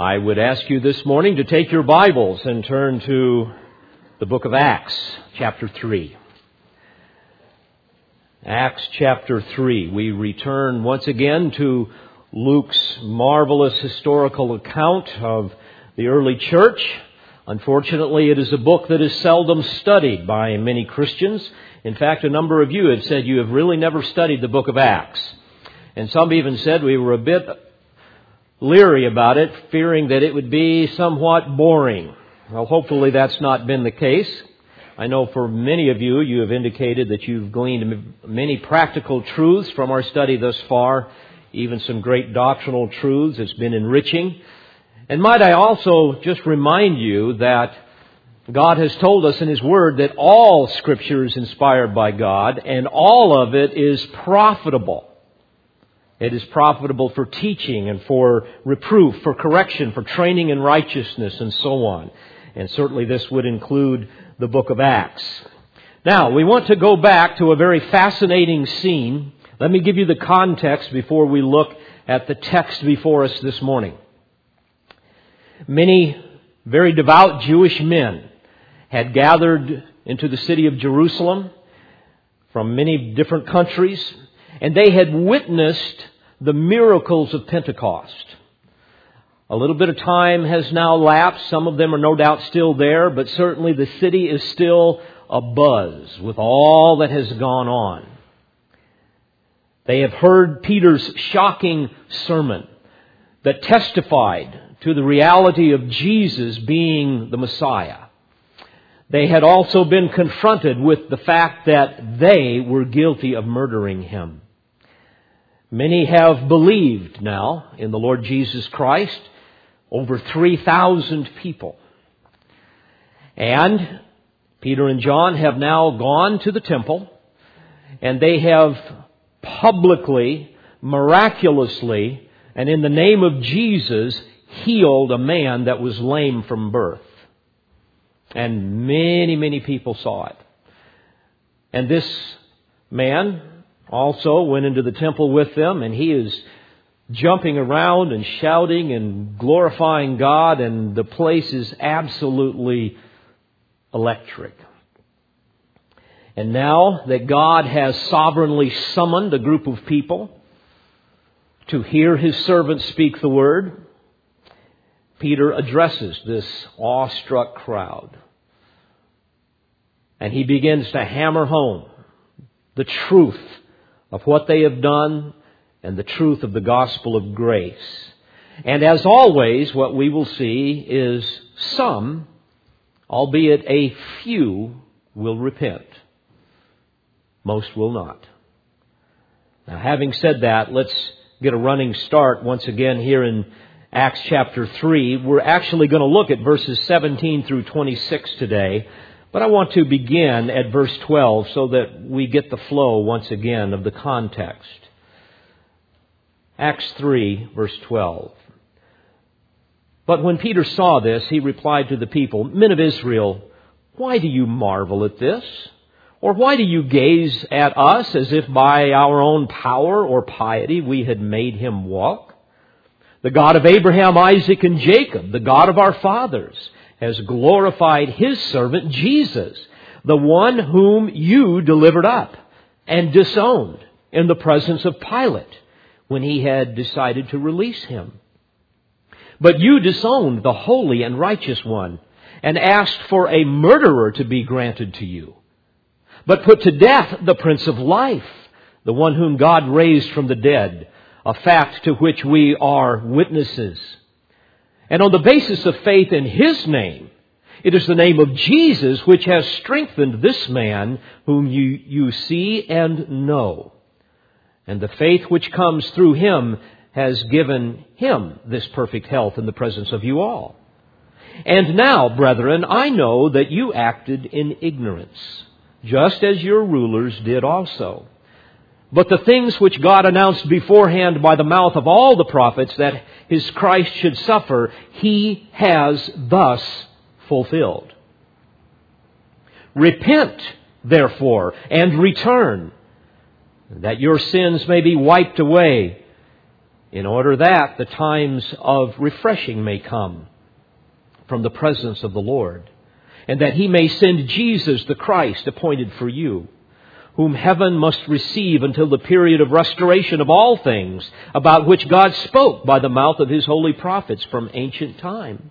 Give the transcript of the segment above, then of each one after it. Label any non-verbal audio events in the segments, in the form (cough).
I would ask you this morning to take your Bibles and turn to the book of Acts, chapter 3. Acts chapter 3. We return once again to Luke's marvelous historical account of the early church. Unfortunately, it is a book that is seldom studied by many Christians. In fact, a number of you have said you have really never studied the book of Acts. And some even said we were a bit leery about it, fearing that it would be somewhat boring. Well, hopefully that's not been the case. I know for many of you, you have indicated that you've gleaned many practical truths from our study thus far, even some great doctrinal truths. It's been enriching. And might I also just remind you that God has told us in His Word that all Scripture is inspired by God and all of it is profitable. It is profitable for teaching and for reproof, for correction, for training in righteousness, and so on. And certainly this would include the book of Acts. Now, we want to go back to a very fascinating scene. Let me give you the context before we look at the text before us this morning. Many very devout Jewish men had gathered into the city of Jerusalem from many different countries, and they had witnessed the miracles of Pentecost. A little bit of time has now lapsed. Some of them are no doubt still there, but certainly the city is still abuzz with all that has gone on. They have heard Peter's shocking sermon that testified to the reality of Jesus being the Messiah. They had also been confronted with the fact that they were guilty of murdering him. Many have believed now in the Lord Jesus Christ, over 3,000 people. And Peter and John have now gone to the temple and they have publicly, miraculously, and in the name of Jesus, healed a man that was lame from birth. And many, many people saw it. And this man also went into the temple with them, and he is jumping around and shouting and glorifying God, and the place is absolutely electric. And now that God has sovereignly summoned a group of people to hear his servant speak the word, Peter addresses this awestruck crowd. And he begins to hammer home the truth of what they have done and the truth of the gospel of grace. And as always, what we will see is some, albeit a few, will repent. Most will not. Now, having said that, let's get a running start once again here in Acts chapter 3. We're actually going to look at verses 17 through 26 today. But I want to begin at verse 12 so that we get the flow once again of the context. Acts 3, verse 12. But when Peter saw this, he replied to the people, Men of Israel, why do you marvel at this? Or why do you gaze at us as if by our own power or piety we had made him walk? The God of Abraham, Isaac, and Jacob, the God of our fathers, has glorified his servant Jesus, the one whom you delivered up and disowned in the presence of Pilate when he had decided to release him. But you disowned the holy and righteous one and asked for a murderer to be granted to you. But put to death the Prince of Life, the one whom God raised from the dead, a fact to which we are witnesses. And on the basis of faith in His name, it is the name of Jesus which has strengthened this man whom you, you see and know. And the faith which comes through him has given him this perfect health in the presence of you all. And now, brethren, I know that you acted in ignorance, just as your rulers did also. But the things which God announced beforehand by the mouth of all the prophets that his Christ should suffer, he has thus fulfilled. Repent, therefore, and return, that your sins may be wiped away, in order that the times of refreshing may come from the presence of the Lord, and that he may send Jesus the Christ appointed for you, whom heaven must receive until the period of restoration of all things, about which God spoke by the mouth of his holy prophets from ancient time.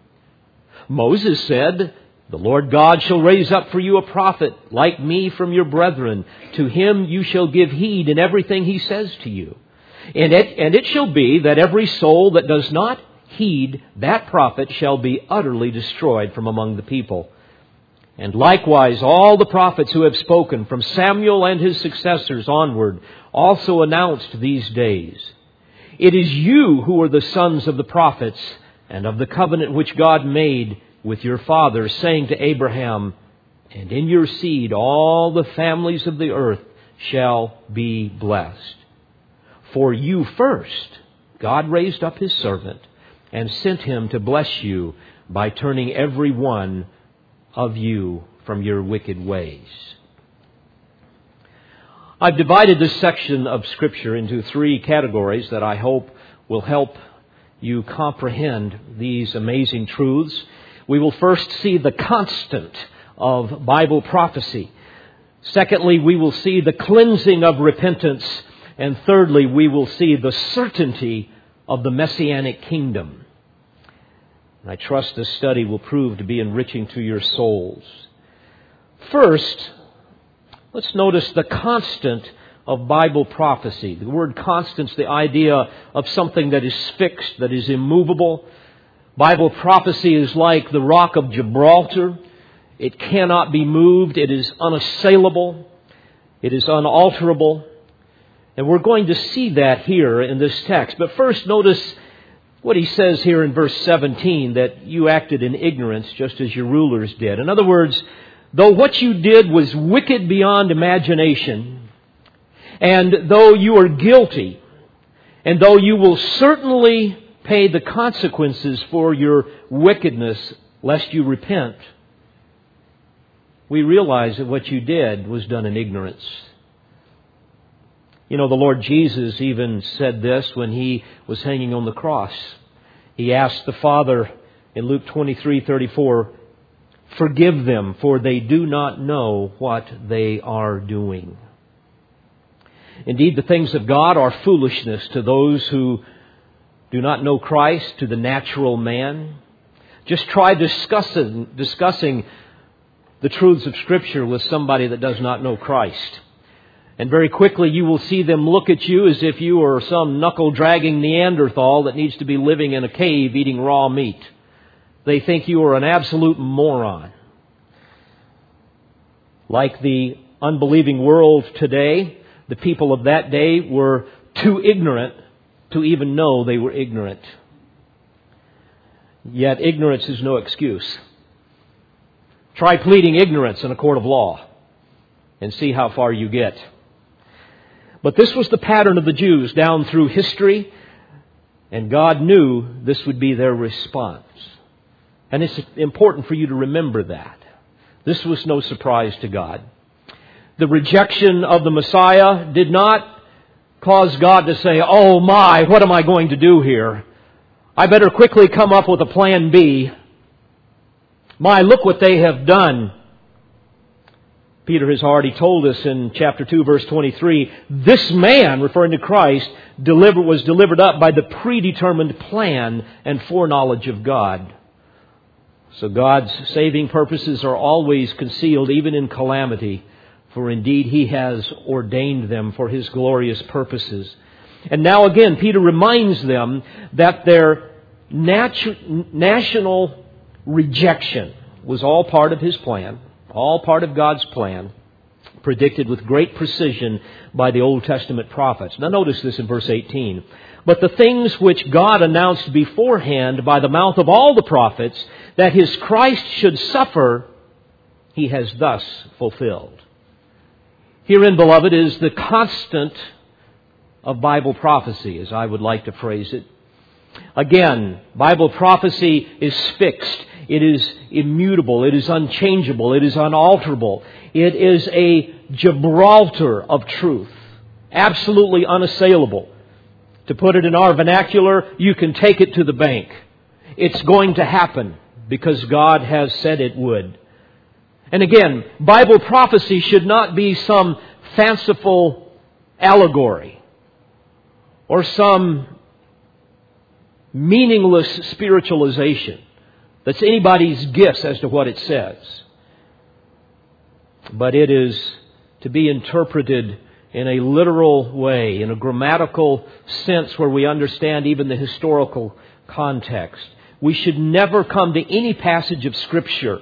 Moses said, the Lord God shall raise up for you a prophet like me from your brethren. To him you shall give heed in everything he says to you. And it, and it shall be that every soul that does not heed that prophet shall be utterly destroyed from among the people. And likewise, all the prophets who have spoken from Samuel and his successors onward also announced these days. It is you who are the sons of the prophets and of the covenant which God made with your fathers, saying to Abraham, And in your seed all the families of the earth shall be blessed. For you first, God raised up his servant and sent him to bless you by turning every one of you from your wicked ways. I've divided this section of Scripture into three categories that I hope will help you comprehend these amazing truths. We will first see the constant of Bible prophecy. Secondly, we will see the cleansing of repentance and thirdly, we will see the certainty of the Messianic kingdom. I trust this study will prove to be enriching to your souls. First, let's notice the constant of Bible prophecy. The word constant is the idea of something that is fixed, that is immovable. Bible prophecy is like the rock of Gibraltar. It cannot be moved. It is unassailable. It is unalterable. And we're going to see that here in this text. But first, notice what he says here in verse 17 that you acted in ignorance just as your rulers did. In other words, though what you did was wicked beyond imagination, and though you are guilty, and though you will certainly pay the consequences for your wickedness lest you repent, we realize that what you did was done in ignorance. You know, the Lord Jesus even said this when he was hanging on the cross. He asked the Father in Luke 23:34, "Forgive them, for they do not know what they are doing." Indeed, the things of God are foolishness to those who do not know Christ, to the natural man. Just try discussing, discussing the truths of Scripture with somebody that does not know Christ. And very quickly you will see them look at you as if you are some knuckle dragging Neanderthal that needs to be living in a cave eating raw meat. They think you are an absolute moron. Like the unbelieving world today, the people of that day were too ignorant to even know they were ignorant. Yet ignorance is no excuse. Try pleading ignorance in a court of law and see how far you get. But this was the pattern of the Jews down through history, and God knew this would be their response. And it's important for you to remember that. This was no surprise to God. The rejection of the Messiah did not cause God to say, Oh my, what am I going to do here? I better quickly come up with a plan B. My, look what they have done. Peter has already told us in chapter 2 verse 23, this man, referring to Christ, was delivered up by the predetermined plan and foreknowledge of God. So God's saving purposes are always concealed even in calamity, for indeed He has ordained them for His glorious purposes. And now again, Peter reminds them that their natu- national rejection was all part of His plan all part of God's plan, predicted with great precision by the Old Testament prophets. Now notice this in verse 18. But the things which God announced beforehand by the mouth of all the prophets, that his Christ should suffer, he has thus fulfilled. Herein, beloved, is the constant of Bible prophecy, as I would like to phrase it. Again, Bible prophecy is fixed. It is immutable. It is unchangeable. It is unalterable. It is a Gibraltar of truth. Absolutely unassailable. To put it in our vernacular, you can take it to the bank. It's going to happen because God has said it would. And again, Bible prophecy should not be some fanciful allegory or some meaningless spiritualization that's anybody's guess as to what it says. But it is to be interpreted in a literal way, in a grammatical sense where we understand even the historical context. We should never come to any passage of Scripture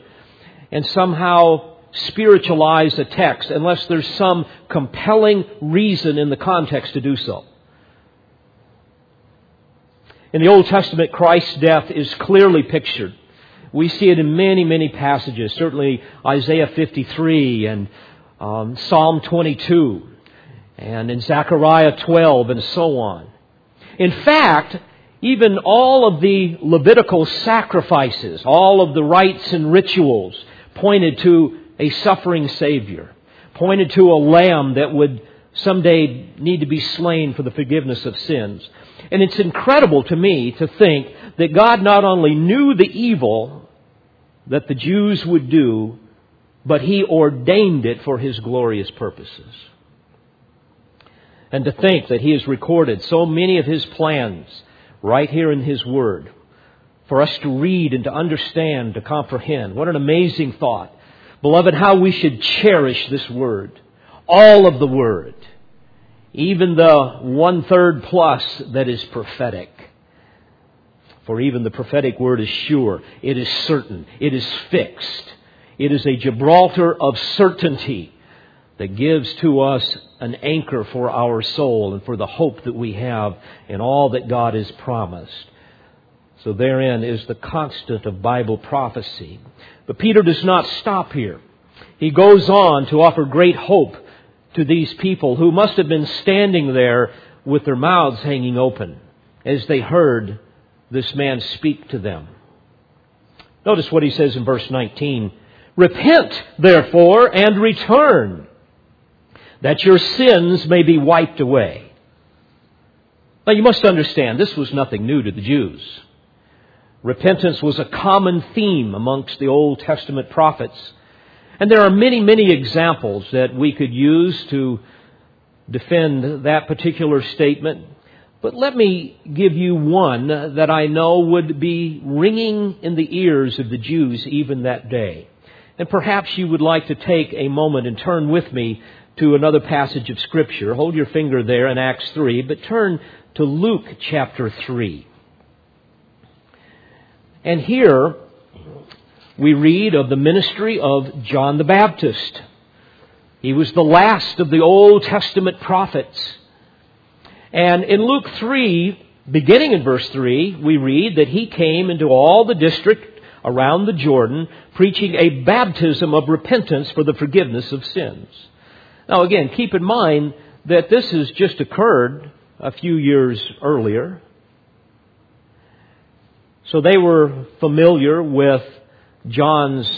and somehow spiritualize a text unless there's some compelling reason in the context to do so. In the Old Testament, Christ's death is clearly pictured. We see it in many, many passages, certainly Isaiah 53 and um, Psalm 22 and in Zechariah 12 and so on. In fact, even all of the Levitical sacrifices, all of the rites and rituals pointed to a suffering Savior, pointed to a lamb that would someday need to be slain for the forgiveness of sins. And it's incredible to me to think that God not only knew the evil that the Jews would do, but He ordained it for His glorious purposes. And to think that He has recorded so many of His plans right here in His Word for us to read and to understand, to comprehend. What an amazing thought. Beloved, how we should cherish this Word. All of the Word. Even the one third plus that is prophetic. For even the prophetic word is sure. It is certain. It is fixed. It is a Gibraltar of certainty that gives to us an anchor for our soul and for the hope that we have in all that God has promised. So therein is the constant of Bible prophecy. But Peter does not stop here. He goes on to offer great hope to these people who must have been standing there with their mouths hanging open as they heard this man speak to them. Notice what he says in verse 19. Repent, therefore, and return that your sins may be wiped away. Now you must understand, this was nothing new to the Jews. Repentance was a common theme amongst the Old Testament prophets. And there are many, many examples that we could use to defend that particular statement. But let me give you one that I know would be ringing in the ears of the Jews even that day. And perhaps you would like to take a moment and turn with me to another passage of Scripture. Hold your finger there in Acts 3, but turn to Luke chapter 3. And here we read of the ministry of John the Baptist. He was the last of the Old Testament prophets. And in Luke 3, beginning in verse 3, we read that he came into all the district around the Jordan, preaching a baptism of repentance for the forgiveness of sins. Now, again, keep in mind that this has just occurred a few years earlier. So they were familiar with John's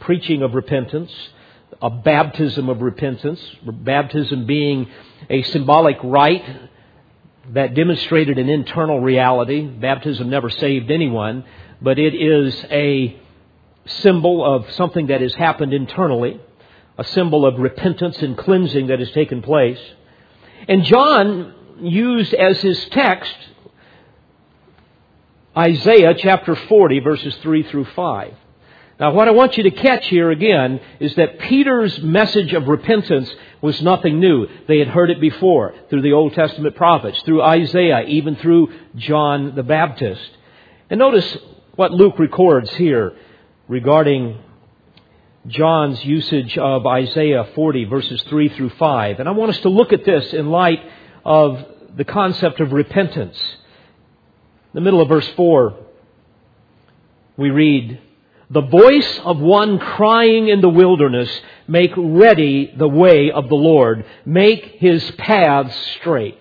preaching of repentance, a baptism of repentance, baptism being a symbolic rite that demonstrated an internal reality. Baptism never saved anyone, but it is a symbol of something that has happened internally a symbol of repentance and cleansing that has taken place. And John used as his text Isaiah chapter 40, verses 3 through 5. Now, what I want you to catch here again is that Peter's message of repentance was nothing new. They had heard it before through the Old Testament prophets, through Isaiah, even through John the Baptist. And notice what Luke records here regarding John's usage of Isaiah 40 verses 3 through 5. And I want us to look at this in light of the concept of repentance. In the middle of verse 4, we read, The voice of one crying in the wilderness, make ready the way of the Lord, make his paths straight.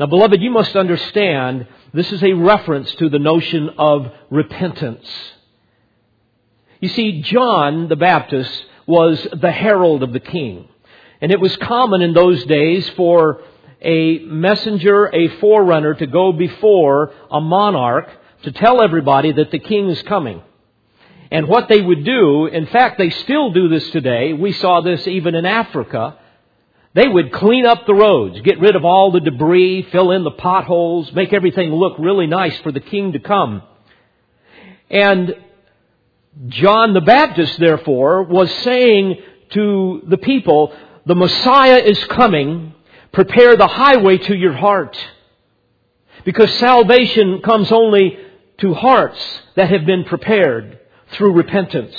Now, beloved, you must understand this is a reference to the notion of repentance. You see, John the Baptist was the herald of the king. And it was common in those days for a messenger, a forerunner to go before a monarch to tell everybody that the king is coming. And what they would do, in fact, they still do this today. We saw this even in Africa. They would clean up the roads, get rid of all the debris, fill in the potholes, make everything look really nice for the king to come. And John the Baptist, therefore, was saying to the people, the Messiah is coming, prepare the highway to your heart. Because salvation comes only to hearts that have been prepared through repentance.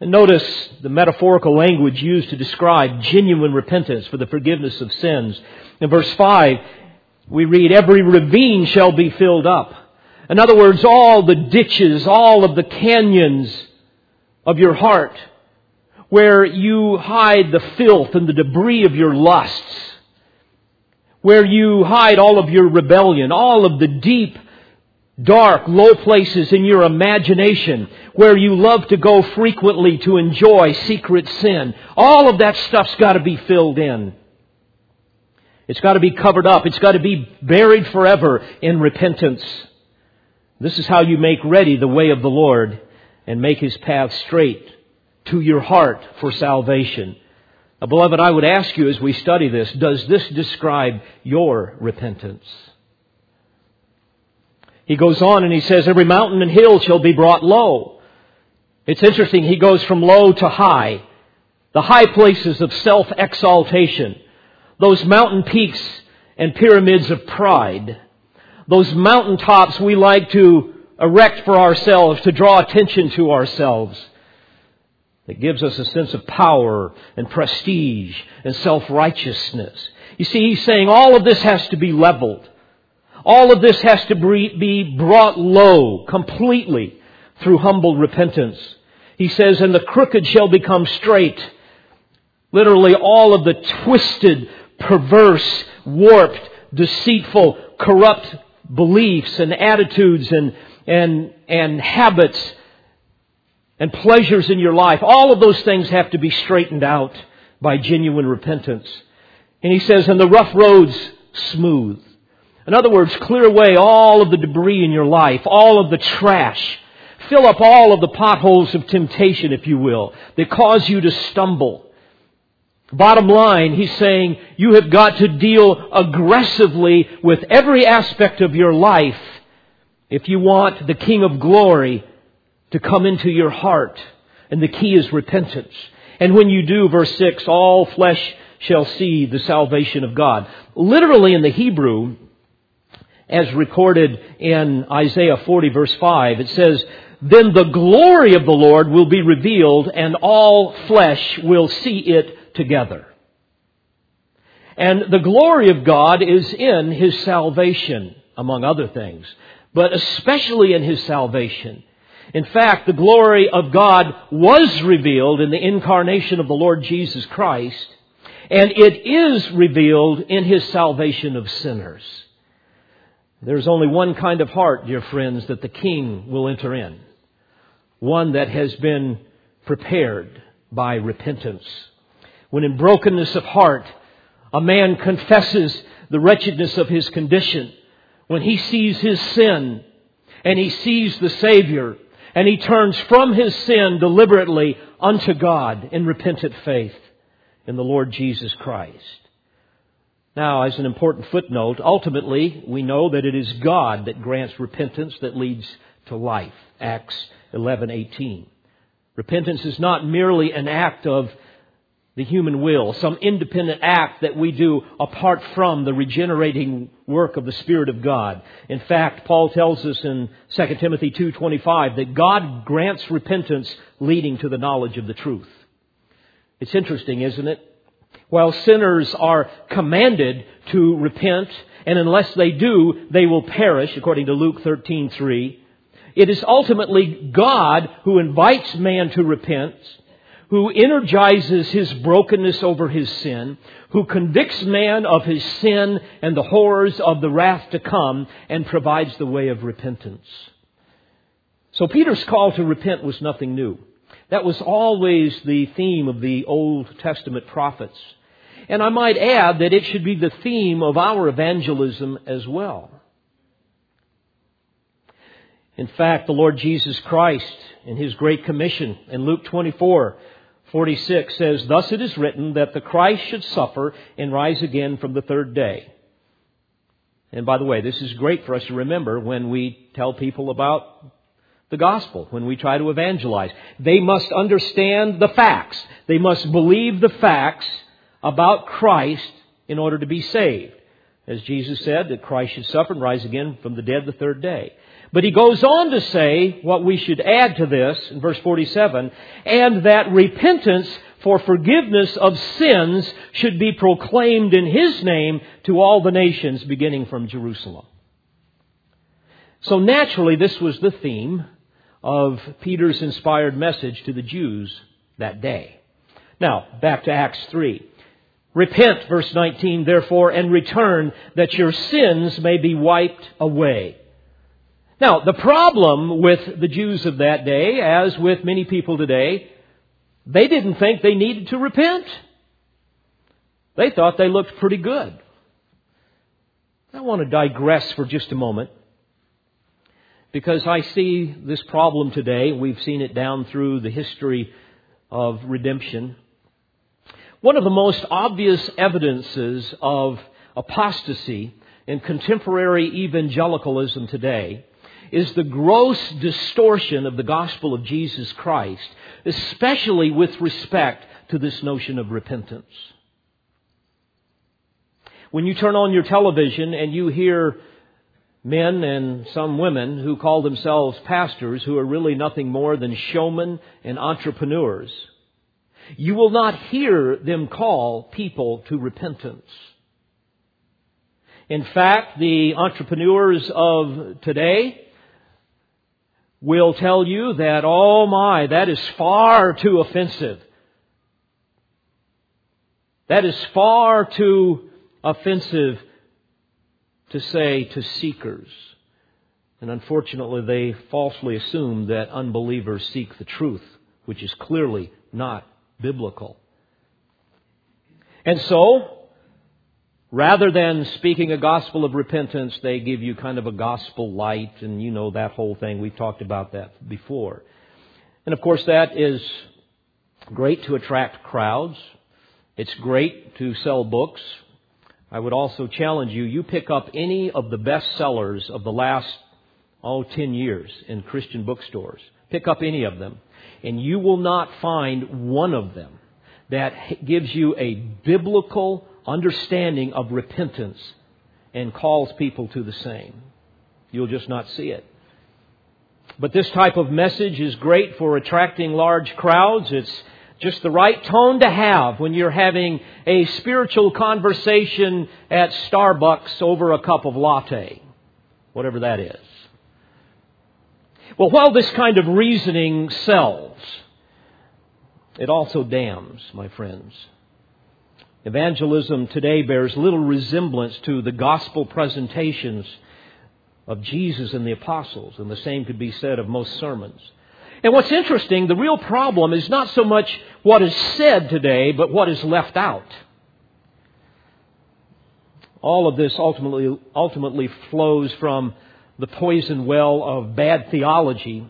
And notice the metaphorical language used to describe genuine repentance for the forgiveness of sins. In verse 5, we read, Every ravine shall be filled up. In other words, all the ditches, all of the canyons of your heart, where you hide the filth and the debris of your lusts, where you hide all of your rebellion, all of the deep dark, low places in your imagination where you love to go frequently to enjoy secret sin. All of that stuff's got to be filled in. It's got to be covered up. It's got to be buried forever in repentance. This is how you make ready the way of the Lord and make His path straight to your heart for salvation. Now, beloved, I would ask you as we study this, does this describe your repentance? He goes on and he says, Every mountain and hill shall be brought low. It's interesting, he goes from low to high. The high places of self exaltation. Those mountain peaks and pyramids of pride. Those mountain tops we like to erect for ourselves, to draw attention to ourselves. That gives us a sense of power and prestige and self righteousness. You see, he's saying all of this has to be leveled. All of this has to be brought low completely through humble repentance. He says, and the crooked shall become straight. Literally all of the twisted, perverse, warped, deceitful, corrupt beliefs and attitudes and, and, and habits and pleasures in your life, all of those things have to be straightened out by genuine repentance. And he says, and the rough roads smooth. In other words, clear away all of the debris in your life, all of the trash. Fill up all of the potholes of temptation, if you will, that cause you to stumble. Bottom line, he's saying you have got to deal aggressively with every aspect of your life if you want the King of Glory to come into your heart. And the key is repentance. And when you do, verse 6, all flesh shall see the salvation of God. Literally in the Hebrew, as recorded in Isaiah 40 verse 5. It says, Then the glory of the Lord will be revealed and all flesh will see it together. And the glory of God is in His salvation, among other things, but especially in His salvation. In fact, the glory of God was revealed in the incarnation of the Lord Jesus Christ, and it is revealed in His salvation of sinners. There's only one kind of heart, dear friends, that the king will enter in. One that has been prepared by repentance. When in brokenness of heart, a man confesses the wretchedness of his condition, when he sees his sin and he sees the Savior and he turns from his sin deliberately unto God in repentant faith in the Lord Jesus Christ. Now, as an important footnote, ultimately, we know that it is God that grants repentance that leads to life. Acts 11:18. Repentance is not merely an act of the human will, some independent act that we do apart from the regenerating work of the Spirit of God. In fact, Paul tells us in 2 Timothy 2:25 that God grants repentance leading to the knowledge of the truth. It's interesting, isn't it? While sinners are commanded to repent, and unless they do, they will perish, according to Luke 13:3. It is ultimately God who invites man to repent, who energizes his brokenness over his sin, who convicts man of his sin and the horrors of the wrath to come, and provides the way of repentance. So Peter's call to repent was nothing new. That was always the theme of the Old Testament prophets. And I might add that it should be the theme of our evangelism as well. In fact, the Lord Jesus Christ, in His Great Commission in Luke 24, 46 says, Thus it is written that the Christ should suffer and rise again from the third day. And by the way, this is great for us to remember when we tell people about the gospel, when we try to evangelize. They must understand the facts. They must believe the facts about Christ in order to be saved. As Jesus said, that Christ should suffer and rise again from the dead the third day. But he goes on to say what we should add to this in verse 47, and that repentance for forgiveness of sins should be proclaimed in his name to all the nations beginning from Jerusalem. So naturally, this was the theme of Peter's inspired message to the Jews that day. Now, back to Acts 3. Repent, verse 19, therefore, and return that your sins may be wiped away now, the problem with the Jews of that day, as with many people today, they didn't think they needed to repent. They thought they looked pretty good. I want to digress for just a moment because I see this problem today. We've seen it down through the history of redemption. One of the most obvious evidences of apostasy in contemporary evangelicalism today is the gross distortion of the gospel of Jesus Christ, especially with respect to this notion of repentance. When you turn on your television and you hear men and some women who call themselves pastors who are really nothing more than showmen and entrepreneurs, you will not hear them call people to repentance. In fact, the entrepreneurs of today will tell you that, oh my, that is far too offensive. That is far too offensive to say to seekers. And unfortunately, they falsely assume that unbelievers seek the truth, which is clearly not biblical. And so, Rather than speaking a gospel of repentance, they give you kind of a gospel light, and you know that whole thing. We've talked about that before. And of course, that is great to attract crowds. It's great to sell books. I would also challenge you, you pick up any of the best sellers of the last, oh, 10 years in Christian bookstores. Pick up any of them, and you will not find one of them that gives you a biblical understanding of repentance and calls people to the same. You'll just not see it. But this type of message is great for attracting large crowds. It's just the right tone to have when you're having a spiritual conversation at Starbucks over a cup of latte, whatever that is. Well, while this kind of reasoning sells, it also damns, my friends. Evangelism today bears little resemblance to the gospel presentations of Jesus and the apostles, and the same could be said of most sermons. And what's interesting, the real problem is not so much what is said today, but what is left out. All of this ultimately, ultimately flows from the poison well of bad theology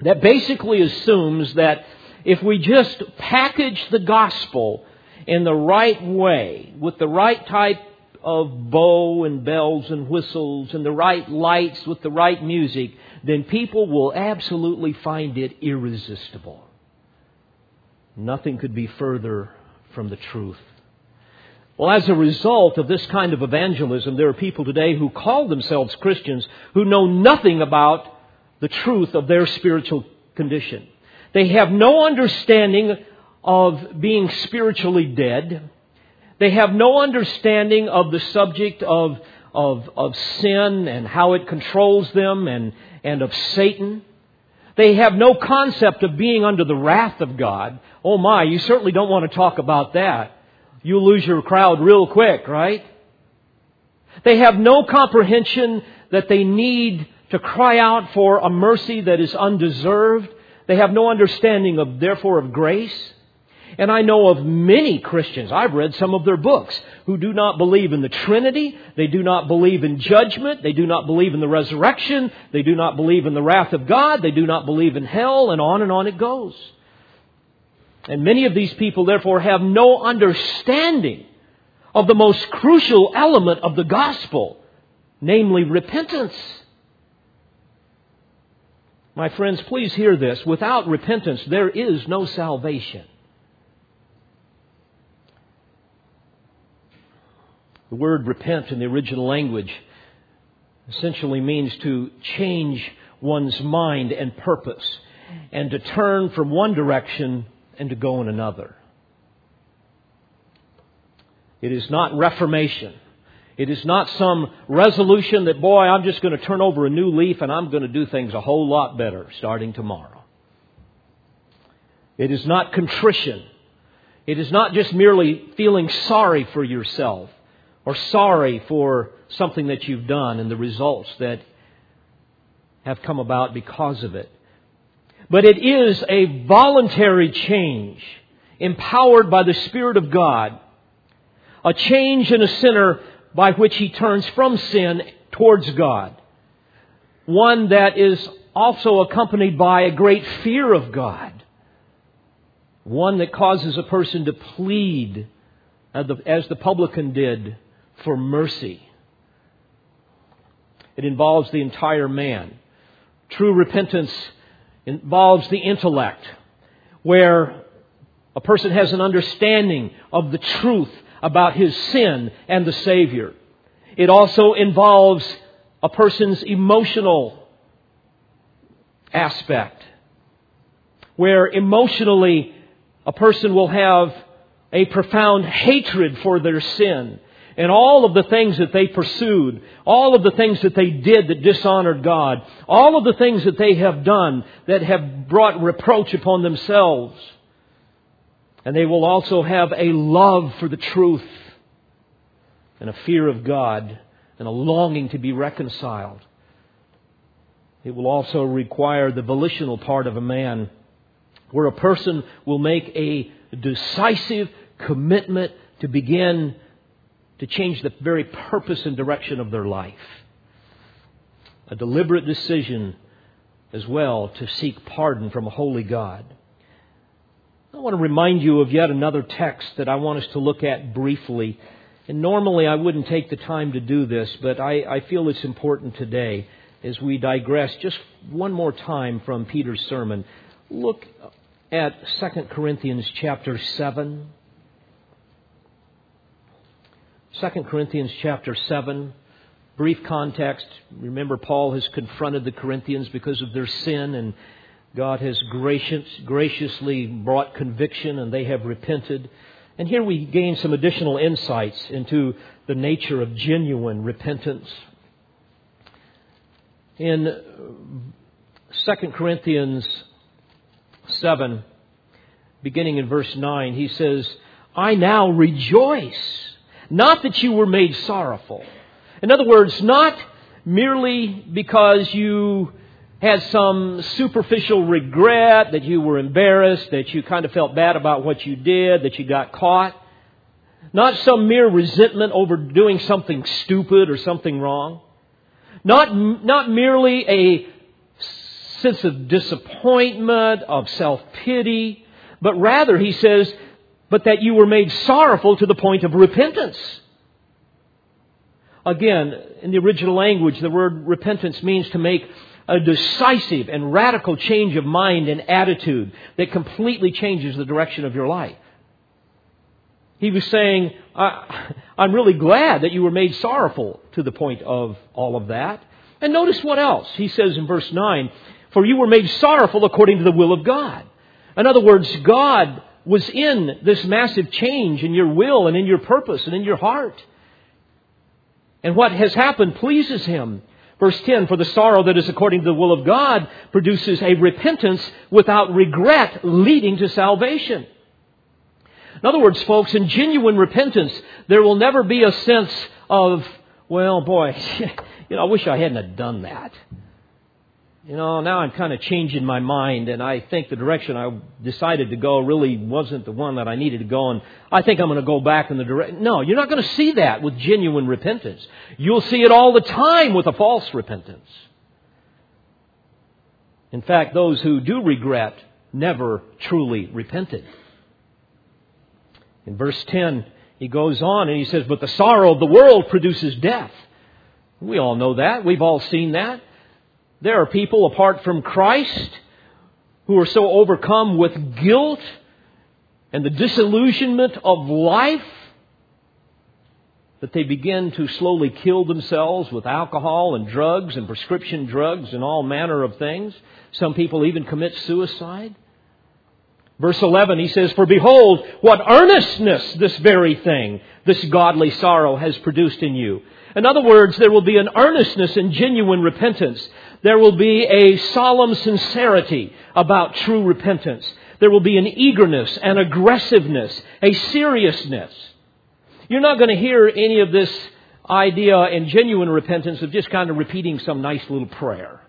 that basically assumes that if we just package the gospel in the right way, with the right type of bow and bells and whistles and the right lights with the right music, then people will absolutely find it irresistible. Nothing could be further from the truth. Well, as a result of this kind of evangelism, there are people today who call themselves Christians who know nothing about the truth of their spiritual condition. They have no understanding of being spiritually dead. They have no understanding of the subject of, of, of sin and how it controls them and, and of Satan. They have no concept of being under the wrath of God. Oh my, you certainly don't want to talk about that. You'll lose your crowd real quick, right? They have no comprehension that they need to cry out for a mercy that is undeserved. They have no understanding of, therefore, of grace. And I know of many Christians, I've read some of their books, who do not believe in the Trinity, they do not believe in judgment, they do not believe in the resurrection, they do not believe in the wrath of God, they do not believe in hell, and on and on it goes. And many of these people, therefore, have no understanding of the most crucial element of the gospel, namely repentance. My friends, please hear this. Without repentance, there is no salvation. The word repent in the original language essentially means to change one's mind and purpose and to turn from one direction and to go in another. It is not reformation. It is not some resolution that, boy, I'm just going to turn over a new leaf and I'm going to do things a whole lot better starting tomorrow. It is not contrition. It is not just merely feeling sorry for yourself or sorry for something that you've done and the results that have come about because of it. But it is a voluntary change empowered by the Spirit of God. A change in a sinner by which he turns from sin towards God. One that is also accompanied by a great fear of God. One that causes a person to plead, as the publican did, for mercy. It involves the entire man. True repentance involves the intellect, where a person has an understanding of the truth about his sin and the Savior. It also involves a person's emotional aspect, where emotionally a person will have a profound hatred for their sin and all of the things that they pursued, all of the things that they did that dishonored God, all of the things that they have done that have brought reproach upon themselves. And they will also have a love for the truth and a fear of God and a longing to be reconciled. It will also require the volitional part of a man where a person will make a decisive commitment to begin to change the very purpose and direction of their life. A deliberate decision as well to seek pardon from a holy God. I want to remind you of yet another text that I want us to look at briefly. And normally I wouldn't take the time to do this, but I, I feel it's important today as we digress just one more time from Peter's sermon. Look at 2 Corinthians chapter 7. 2 Corinthians chapter 7, brief context. Remember, Paul has confronted the Corinthians because of their sin, and God has gracious, graciously brought conviction, and they have repented. And here we gain some additional insights into the nature of genuine repentance. In 2 Corinthians 7, beginning in verse 9, he says, I now rejoice not that you were made sorrowful. In other words, not merely because you had some superficial regret, that you were embarrassed, that you kind of felt bad about what you did, that you got caught. Not some mere resentment over doing something stupid or something wrong. Not, not merely a sense of disappointment, of self-pity, but rather, he says, but that you were made sorrowful to the point of repentance. Again, in the original language, the word repentance means to make a decisive and radical change of mind and attitude that completely changes the direction of your life. He was saying, I'm really glad that you were made sorrowful to the point of all of that. And notice what else. He says in verse 9, For you were made sorrowful according to the will of God. In other words, God was in this massive change in your will and in your purpose and in your heart. And what has happened pleases Him. Verse 10, for the sorrow that is according to the will of God produces a repentance without regret leading to salvation. In other words, folks, in genuine repentance, there will never be a sense of, well, boy, (laughs) you know, I wish I hadn't have done that. You know, now I'm kind of changing my mind and I think the direction I decided to go really wasn't the one that I needed to go and I think I'm going to go back in the direction. No, you're not going to see that with genuine repentance. You'll see it all the time with a false repentance. In fact, those who do regret never truly repented. In verse 10, he goes on and he says, But the sorrow of the world produces death. We all know that. We've all seen that. There are people apart from Christ who are so overcome with guilt and the disillusionment of life that they begin to slowly kill themselves with alcohol and drugs and prescription drugs and all manner of things. Some people even commit suicide. Verse 11, he says, For behold, what earnestness this very thing, this godly sorrow has produced in you. In other words, there will be an earnestness and genuine repentance. There will be a solemn sincerity about true repentance. There will be an eagerness, an aggressiveness, a seriousness. You're not going to hear any of this idea in genuine repentance of just kind of repeating some nice little prayer.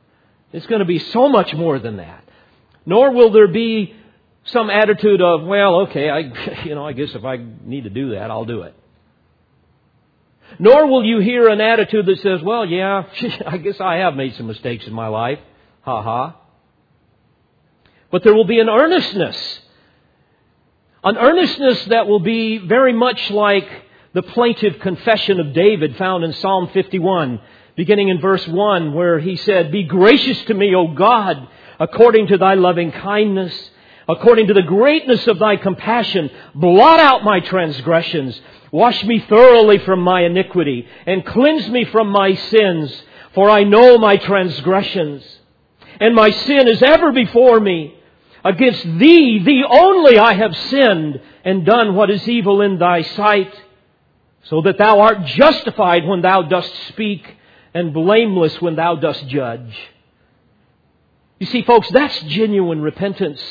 It's going to be so much more than that. Nor will there be some attitude of, well, okay, I, (laughs) you know, I guess if I need to do that, I'll do it. Nor will you hear an attitude that says, well, yeah, (laughs) I guess I have made some mistakes in my life. Ha ha. But there will be an earnestness. An earnestness that will be very much like the plaintive confession of David found in Psalm 51, beginning in verse 1, where he said, Be gracious to me, O God, according to thy loving kindness according to the greatness of thy compassion, blot out my transgressions. Wash me thoroughly from my iniquity and cleanse me from my sins, for I know my transgressions. And my sin is ever before me. Against thee, thee only I have sinned and done what is evil in thy sight, so that thou art justified when thou dost speak and blameless when thou dost judge. You see, folks, that's genuine repentance.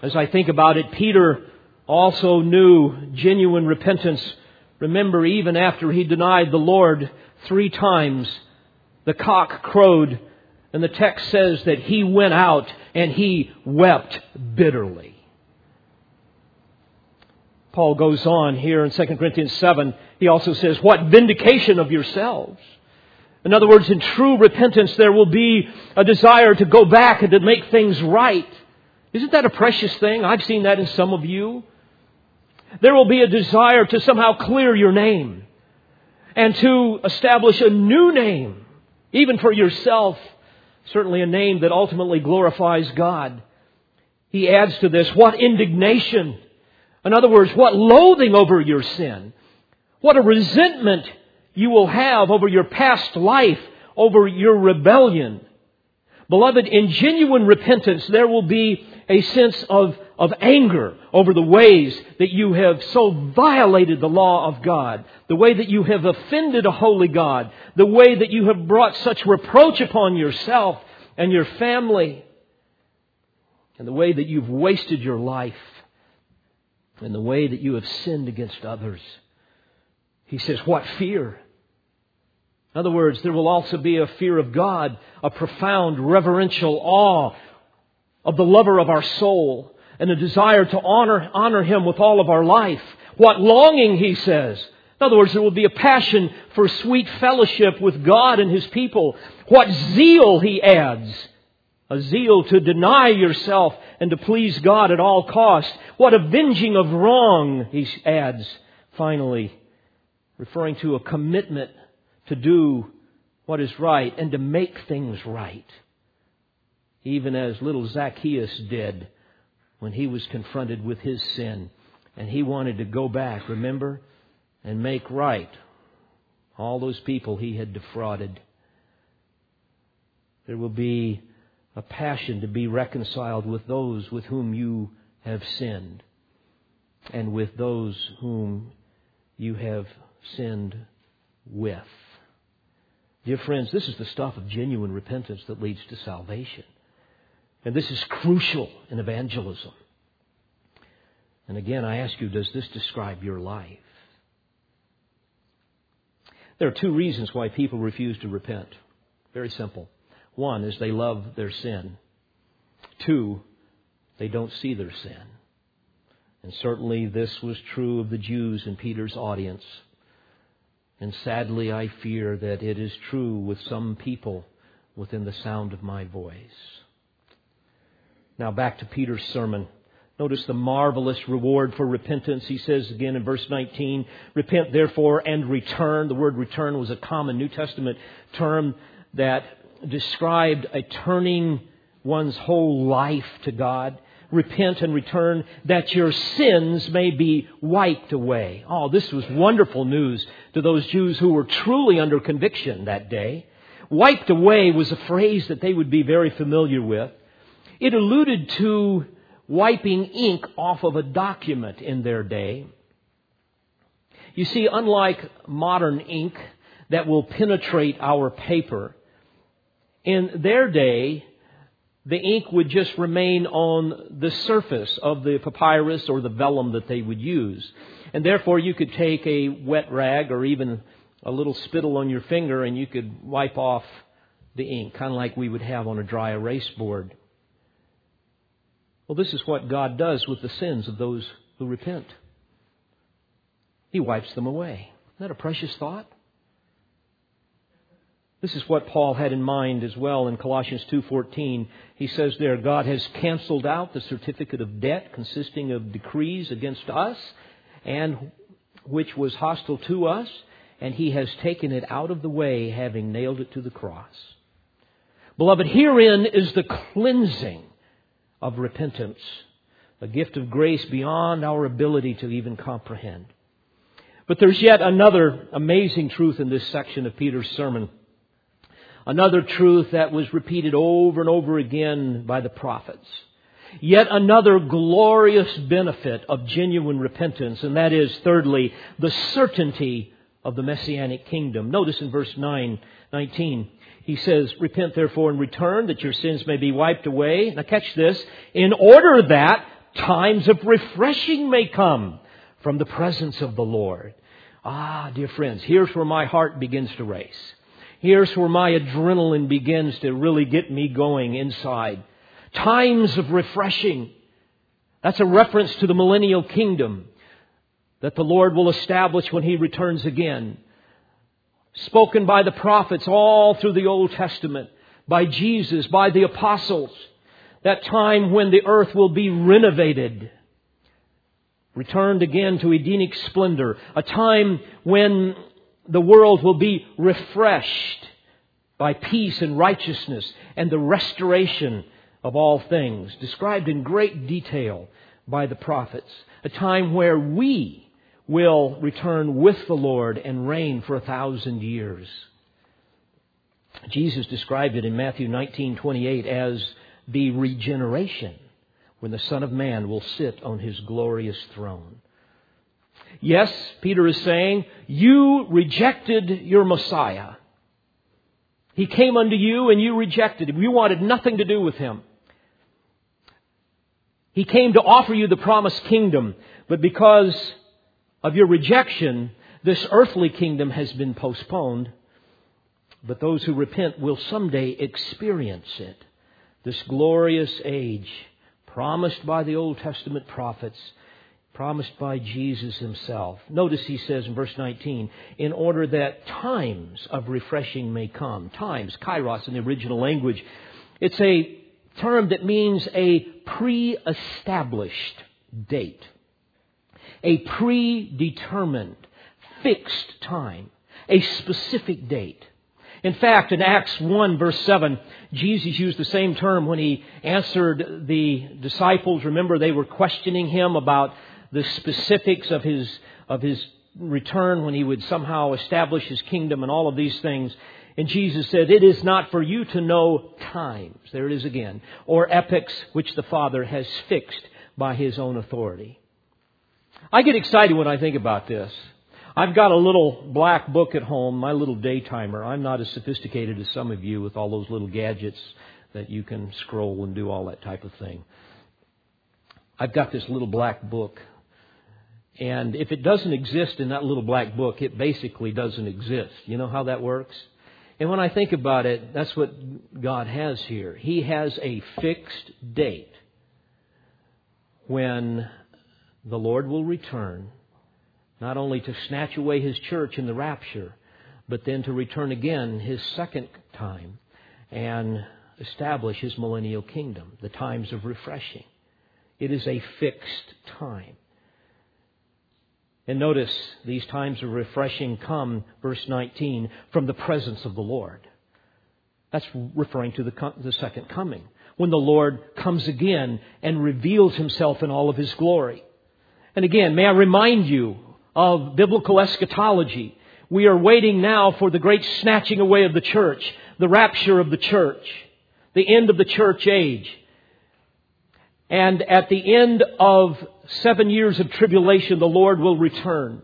As I think about it, Peter also knew genuine repentance. Remember, even after he denied the Lord three times, the cock crowed, and the text says that he went out and he wept bitterly. Paul goes on here in 2 Corinthians 7. He also says, What vindication of yourselves? In other words, in true repentance, there will be a desire to go back and to make things right. Isn't that a precious thing? I've seen that in some of you. There will be a desire to somehow clear your name and to establish a new name, even for yourself, certainly a name that ultimately glorifies God. He adds to this, what indignation. In other words, what loathing over your sin. What a resentment you will have over your past life, over your rebellion. Beloved, in genuine repentance, there will be a sense of, of anger over the ways that you have so violated the law of God, the way that you have offended a holy God, the way that you have brought such reproach upon yourself and your family, and the way that you've wasted your life, and the way that you have sinned against others. He says, What fear? In other words, there will also be a fear of God, a profound reverential awe of the lover of our soul and a desire to honor, honor him with all of our life. What longing, he says. In other words, there will be a passion for sweet fellowship with God and his people. What zeal, he adds. A zeal to deny yourself and to please God at all costs. What avenging of wrong, he adds, finally, referring to a commitment to do what is right and to make things right even as little Zacchaeus did when he was confronted with his sin. And he wanted to go back, remember, and make right all those people he had defrauded. There will be a passion to be reconciled with those with whom you have sinned and with those whom you have sinned with. Dear friends, this is the stuff of genuine repentance that leads to salvation. And this is crucial in evangelism. And again, I ask you, does this describe your life? There are two reasons why people refuse to repent. Very simple. One is they love their sin. Two, they don't see their sin. And certainly this was true of the Jews in Peter's audience. And sadly, I fear that it is true with some people within the sound of my voice. Now back to Peter's sermon. Notice the marvelous reward for repentance. He says again in verse 19, Repent therefore and return. The word return was a common New Testament term that described a turning one's whole life to God. Repent and return that your sins may be wiped away. Oh, this was wonderful news to those Jews who were truly under conviction that day. Wiped away was a phrase that they would be very familiar with. It alluded to wiping ink off of a document in their day. You see, unlike modern ink that will penetrate our paper, in their day, the ink would just remain on the surface of the papyrus or the vellum that they would use. And therefore, you could take a wet rag or even a little spittle on your finger and you could wipe off the ink, kind of like we would have on a dry erase board. Well, this is what God does with the sins of those who repent. He wipes them away. Isn't that a precious thought? This is what Paul had in mind as well in Colossians 2:14. He says there God has canceled out the certificate of debt consisting of decrees against us and which was hostile to us and he has taken it out of the way having nailed it to the cross. Beloved, herein is the cleansing of repentance, a gift of grace beyond our ability to even comprehend. But there's yet another amazing truth in this section of Peter's sermon. Another truth that was repeated over and over again by the prophets. Yet another glorious benefit of genuine repentance, and that is, thirdly, the certainty of the Messianic kingdom. Notice in verse 9, 19, he says, Repent therefore and return that your sins may be wiped away. Now catch this, in order that times of refreshing may come from the presence of the Lord. Ah, dear friends, here's where my heart begins to race. Here's where my adrenaline begins to really get me going inside. Times of refreshing. That's a reference to the millennial kingdom that the Lord will establish when He returns again. Spoken by the prophets all through the Old Testament, by Jesus, by the apostles. That time when the earth will be renovated returned again to Edenic splendor, a time when the world will be refreshed by peace and righteousness and the restoration of all things, described in great detail by the prophets. A time where we will return with the Lord and reign for a thousand years. Jesus described it in Matthew 19:28 as the regeneration when the Son of Man will sit on his glorious throne. Yes, Peter is saying, you rejected your Messiah. He came unto you and you rejected him. You wanted nothing to do with him. He came to offer you the promised kingdom, but because of your rejection, this earthly kingdom has been postponed. But those who repent will someday experience it. This glorious age promised by the Old Testament prophets promised by Jesus himself. Notice he says in verse 19, in order that times of refreshing may come. Times, kairos in the original language. It's a term that means a pre-established date. A predetermined, fixed time. A specific date. In fact, in Acts 1 verse 7, Jesus used the same term when he answered the disciples. Remember, they were questioning him about the specifics of his, of his return when he would somehow establish his kingdom and all of these things. And Jesus said, It is not for you to know times, there it is again, or epochs which the Father has fixed by his own authority. I get excited when I think about this. I've got a little black book at home, my little day timer. I'm not as sophisticated as some of you with all those little gadgets that you can scroll and do all that type of thing. I've got this little black book and if it doesn't exist in that little black book, it basically doesn't exist. You know how that works? And when I think about it, that's what God has here. He has a fixed date when the Lord will return, not only to snatch away His church in the rapture, but then to return again His second time and establish His millennial kingdom, the times of refreshing. It is a fixed time. And notice these times of refreshing come, verse 19, from the presence of the Lord. That's referring to the, the second coming, when the Lord comes again and reveals himself in all of his glory. And again, may I remind you of biblical eschatology. We are waiting now for the great snatching away of the church, the rapture of the church, the end of the church age. And at the end of seven years of tribulation, the Lord will return.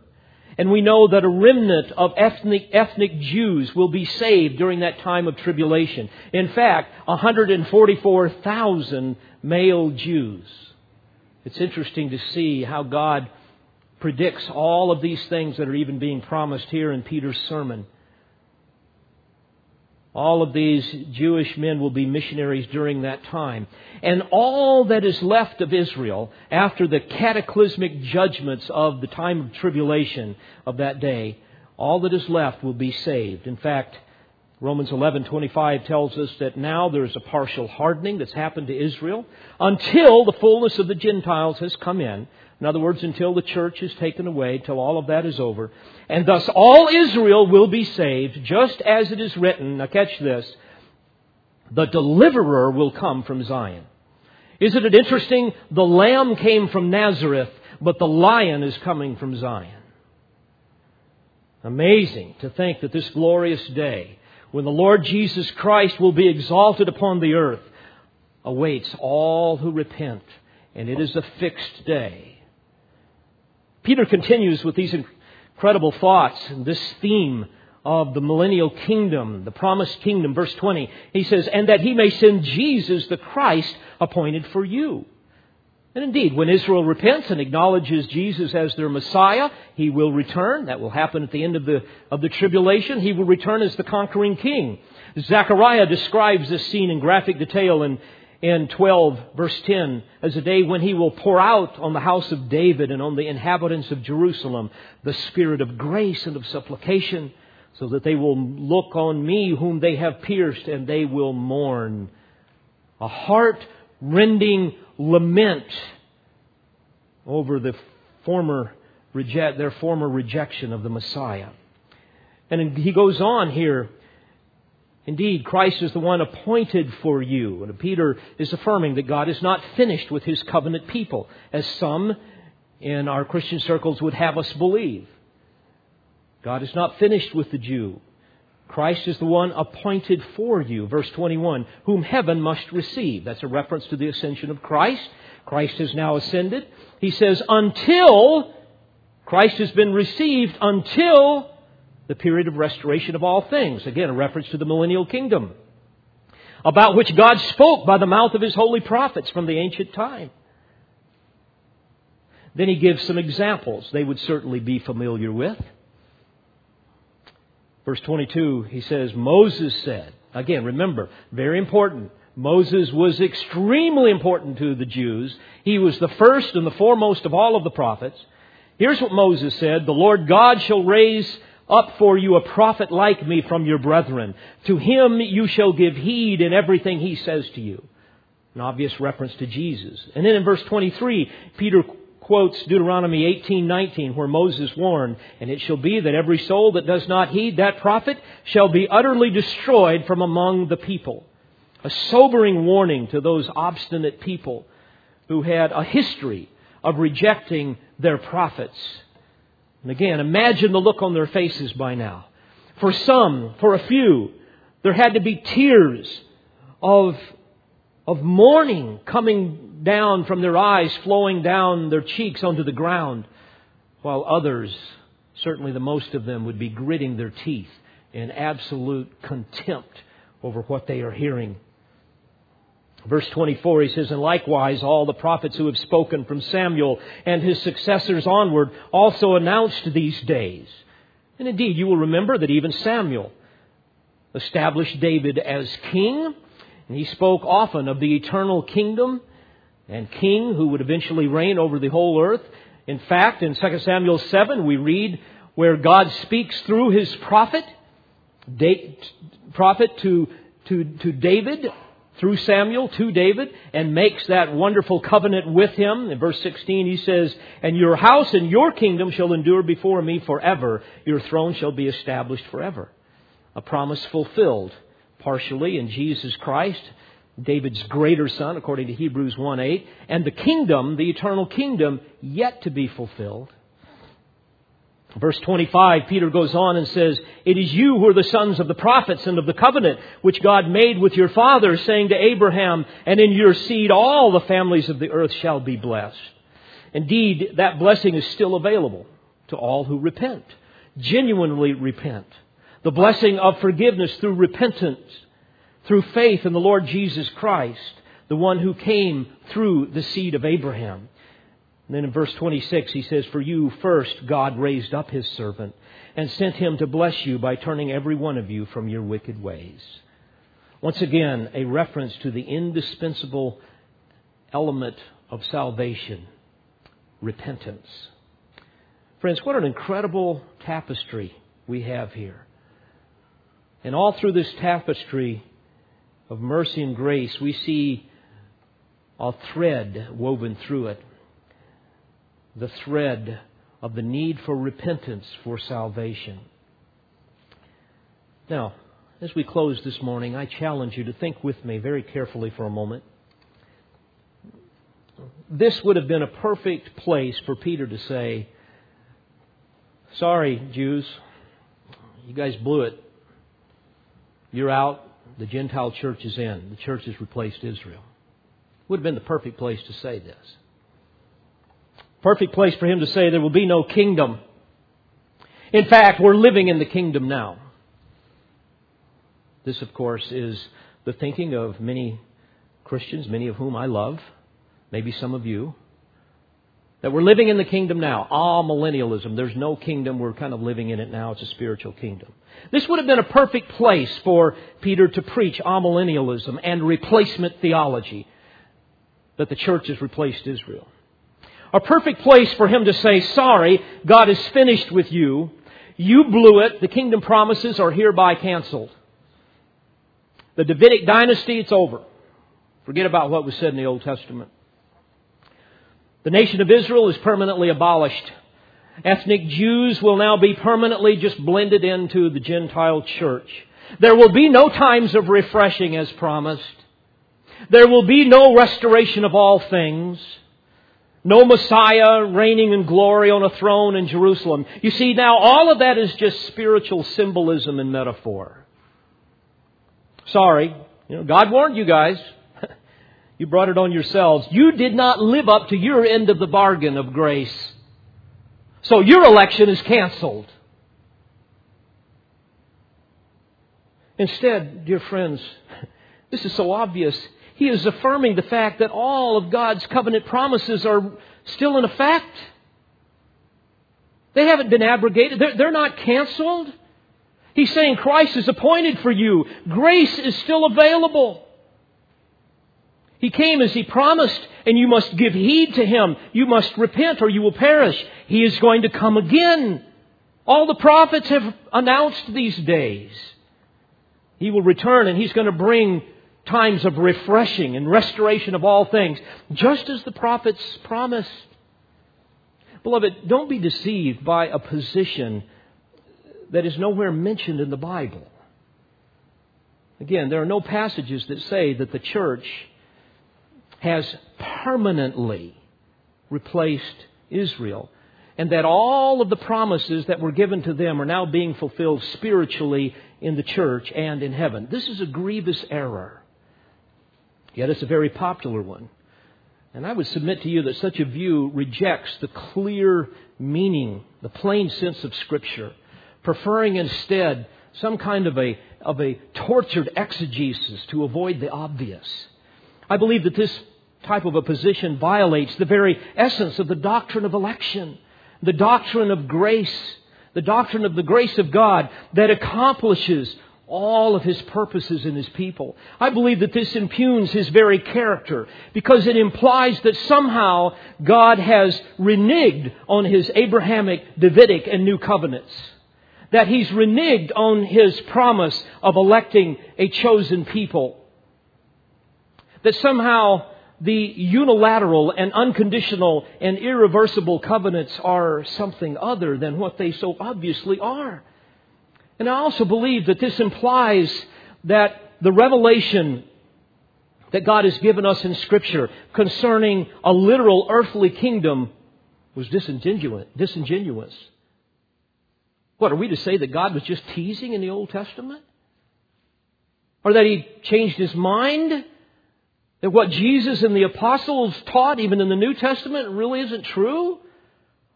And we know that a remnant of ethnic, ethnic Jews will be saved during that time of tribulation. In fact, 144,000 male Jews. It's interesting to see how God predicts all of these things that are even being promised here in Peter's sermon. All of these Jewish men will be missionaries during that time. And all that is left of Israel after the cataclysmic judgments of the time of tribulation of that day, all that is left will be saved. In fact, Romans 11:25 tells us that now there is a partial hardening that's happened to Israel until the fullness of the Gentiles has come in. In other words, until the church is taken away, till all of that is over. And thus all Israel will be saved, just as it is written. Now catch this. The deliverer will come from Zion. Isn't it interesting? The lamb came from Nazareth, but the lion is coming from Zion. Amazing to think that this glorious day, when the Lord Jesus Christ will be exalted upon the earth, awaits all who repent. And it is a fixed day. Peter continues with these incredible thoughts and this theme of the millennial kingdom, the promised kingdom. Verse 20, he says, And that he may send Jesus, the Christ, appointed for you. And indeed, when Israel repents and acknowledges Jesus as their Messiah, he will return. That will happen at the end of the, of the tribulation. He will return as the conquering king. Zechariah describes this scene in graphic detail in, in 12, verse 10, as a day when he will pour out on the house of David and on the inhabitants of Jerusalem the spirit of grace and of supplication, so that they will look on me whom they have pierced and they will mourn. A heart rending lament over the former reject, their former rejection of the Messiah. And he goes on here Indeed, Christ is the one appointed for you. And Peter is affirming that God is not finished with his covenant people, as some in our Christian circles would have us believe. God is not finished with the Jew. Christ is the one appointed for you. Verse 21, whom heaven must receive. That's a reference to the ascension of Christ. Christ has now ascended. He says, until Christ has been received, until the period of restoration of all things. Again, a reference to the millennial kingdom, about which God spoke by the mouth of his holy prophets from the ancient time. Then he gives some examples they would certainly be familiar with. Verse 22, he says, Moses said, again, remember, very important. Moses was extremely important to the Jews. He was the first and the foremost of all of the prophets. Here's what Moses said The Lord God shall raise up for you a prophet like me from your brethren. To him you shall give heed in everything he says to you. An obvious reference to Jesus. And then in verse 23, Peter quotes Deuteronomy 18:19 where Moses warned, "And it shall be that every soul that does not heed that prophet shall be utterly destroyed from among the people." A sobering warning to those obstinate people who had a history of rejecting their prophets. And again, imagine the look on their faces by now. For some, for a few, there had to be tears of, of mourning coming down from their eyes, flowing down their cheeks onto the ground, while others, certainly the most of them, would be gritting their teeth in absolute contempt over what they are hearing. Verse 24, he says, And likewise all the prophets who have spoken from Samuel and his successors onward also announced these days. And indeed, you will remember that even Samuel established David as king, and he spoke often of the eternal kingdom and king who would eventually reign over the whole earth. In fact, in 2 Samuel 7, we read where God speaks through his prophet, prophet to, to, to David through Samuel to David and makes that wonderful covenant with him. In verse 16 he says, And your house and your kingdom shall endure before me forever. Your throne shall be established forever. A promise fulfilled partially in Jesus Christ, David's greater son, according to Hebrews 1 8, and the kingdom, the eternal kingdom, yet to be fulfilled Verse 25, Peter goes on and says, It is you who are the sons of the prophets and of the covenant which God made with your father, saying to Abraham, And in your seed all the families of the earth shall be blessed. Indeed, that blessing is still available to all who repent, genuinely repent. The blessing of forgiveness through repentance, through faith in the Lord Jesus Christ, the one who came through the seed of Abraham. And then in verse 26, he says, For you first God raised up his servant and sent him to bless you by turning every one of you from your wicked ways. Once again, a reference to the indispensable element of salvation repentance. Friends, what an incredible tapestry we have here. And all through this tapestry of mercy and grace, we see a thread woven through it the thread of the need for repentance for salvation. Now, as we close this morning, I challenge you to think with me very carefully for a moment. This would have been a perfect place for Peter to say, Sorry, Jews, you guys blew it. You're out. The Gentile church is in. The church has replaced Israel. Would have been the perfect place to say this. Perfect place for him to say there will be no kingdom. In fact, we're living in the kingdom now. This, of course, is the thinking of many Christians, many of whom I love, maybe some of you, that we're living in the kingdom now. Ah, millennialism. There's no kingdom. We're kind of living in it now. It's a spiritual kingdom. This would have been a perfect place for Peter to preach amillennialism and replacement theology that the church has replaced Israel. A perfect place for him to say, sorry, God is finished with you. You blew it. The kingdom promises are hereby canceled. The Davidic dynasty, it's over. Forget about what was said in the Old Testament. The nation of Israel is permanently abolished. Ethnic Jews will now be permanently just blended into the Gentile church. There will be no times of refreshing as promised. There will be no restoration of all things. No Messiah reigning in glory on a throne in Jerusalem. You see, now all of that is just spiritual symbolism and metaphor. Sorry. You know, God warned you guys. You brought it on yourselves. You did not live up to your end of the bargain of grace. So your election is canceled. Instead, dear friends, (laughs) this is so obvious. He is affirming the fact that all of God's covenant promises are still in effect. They haven't been abrogated. They're, not canceled. He's saying Christ is appointed for you. Grace is still available. He came as He promised, and you must give heed to Him. You must repent or you will perish. He is going to come again. All the prophets have announced these days. He will return and He's going to bring times of refreshing and restoration of all things, just as the prophets promised. Beloved, don't be deceived by a position that is nowhere mentioned in the Bible. Again, there are no passages that say that the church has permanently replaced Israel and that all of the promises that were given to them are now being fulfilled spiritually in the church and in heaven. This is a grievous error. Yet it's a very popular one. And I would submit to you that such a view rejects the clear meaning, the plain sense of Scripture, preferring instead some kind of a, of a tortured exegesis to avoid the obvious. I believe that this type of a position violates the very essence of the doctrine of election, the doctrine of grace, the doctrine of the grace of God that accomplishes all of his purposes in his people. I believe that this impugns his very character because it implies that somehow God has reneged on his Abrahamic, Davidic, and new covenants. That he's reneged on his promise of electing a chosen people. That somehow the unilateral and unconditional and irreversible covenants are something other than what they so obviously are. And I also believe that this implies that the revelation that God has given us in Scripture concerning a literal earthly kingdom was disingenuous. What, are we to say that God was just teasing in the Old Testament? Or that He changed His mind? That what Jesus and the apostles taught, even in the New Testament, really isn't true?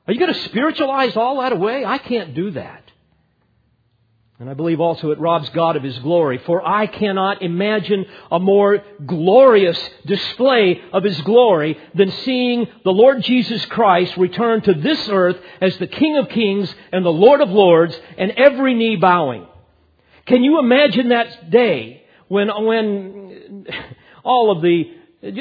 Are you going to spiritualize all that away? I can't do that. And I believe also it robs God of His glory, for I cannot imagine a more glorious display of His glory than seeing the Lord Jesus Christ return to this earth as the King of Kings and the Lord of Lords and every knee bowing. Can you imagine that day when, when all of the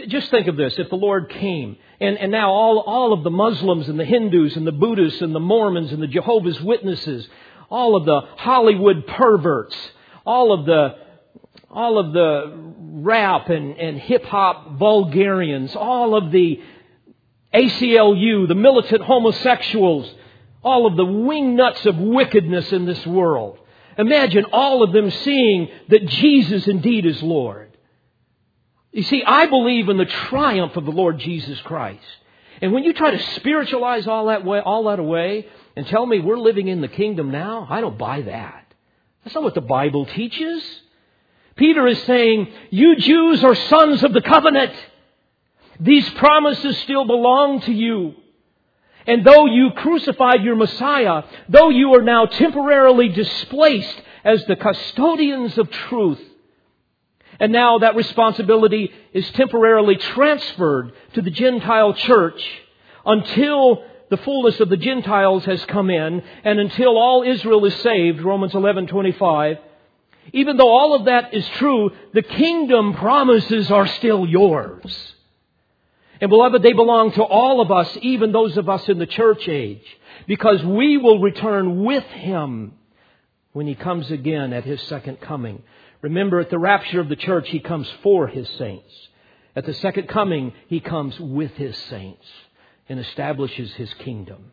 just think of this. If the Lord came, and, and now all, all of the Muslims and the Hindus and the Buddhists and the Mormons and the Jehovah's Witnesses all of the Hollywood perverts, all of the all of the rap and, and hip hop vulgarians, all of the ACLU, the militant homosexuals, all of the wingnuts of wickedness in this world. Imagine all of them seeing that Jesus indeed is Lord. You see, I believe in the triumph of the Lord Jesus Christ. And when you try to spiritualize all that way, all that away, and tell me we're living in the kingdom now, I don't buy that. That's not what the Bible teaches. Peter is saying, you Jews are sons of the covenant. These promises still belong to you. And though you crucified your Messiah, though you are now temporarily displaced as the custodians of truth, and now that responsibility is temporarily transferred to the Gentile church until the fullness of the Gentiles has come in, and until all Israel is saved, Romans 11:25, even though all of that is true, the kingdom promises are still yours. And beloved, they belong to all of us, even those of us in the church age, because we will return with him when he comes again at his second coming. Remember, at the rapture of the church, he comes for his saints. At the second coming, he comes with his saints and establishes his kingdom.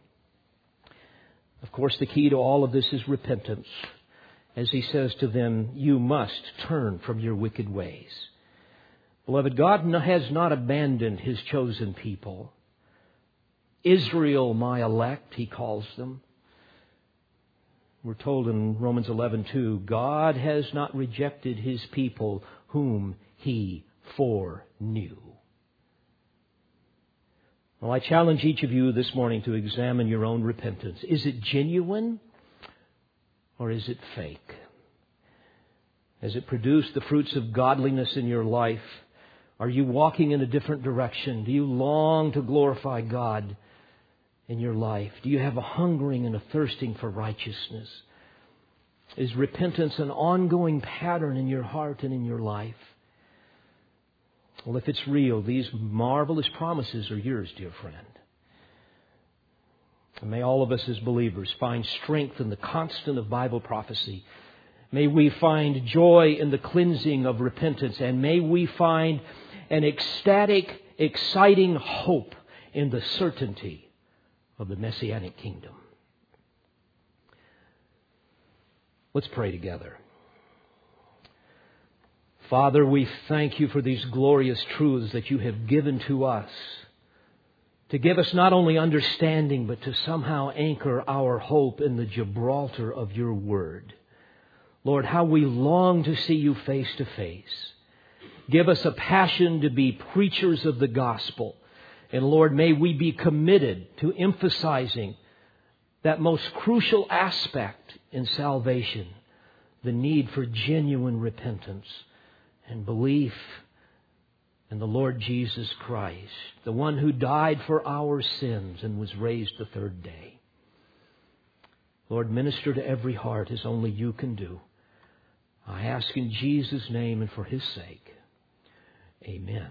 Of course, the key to all of this is repentance. As he says to them, You must turn from your wicked ways. Beloved, God has not abandoned his chosen people. Israel, my elect, he calls them. We're told in Romans 11:2, God has not rejected his people whom he foreknew. Well, I challenge each of you this morning to examine your own repentance. Is it genuine or is it fake? Has it produced the fruits of godliness in your life? Are you walking in a different direction? Do you long to glorify God in your life? Do you have a hungering and a thirsting for righteousness? Is repentance an ongoing pattern in your heart and in your life? Well, if it's real, these marvelous promises are yours, dear friend. And may all of us as believers find strength in the constant of Bible prophecy. May we find joy in the cleansing of repentance. And may we find an ecstatic, exciting hope in the certainty of the Messianic kingdom. Let's pray together. Father, we thank you for these glorious truths that you have given to us to give us not only understanding, but to somehow anchor our hope in the Gibraltar of your word. Lord, how we long to see you face to face. Give us a passion to be preachers of the gospel. And Lord, may we be committed to emphasizing that most crucial aspect in salvation, the need for genuine repentance and belief in the Lord Jesus Christ, the one who died for our sins and was raised the third day. Lord, minister to every heart as only you can do. I ask in Jesus' name and for his sake. Amen.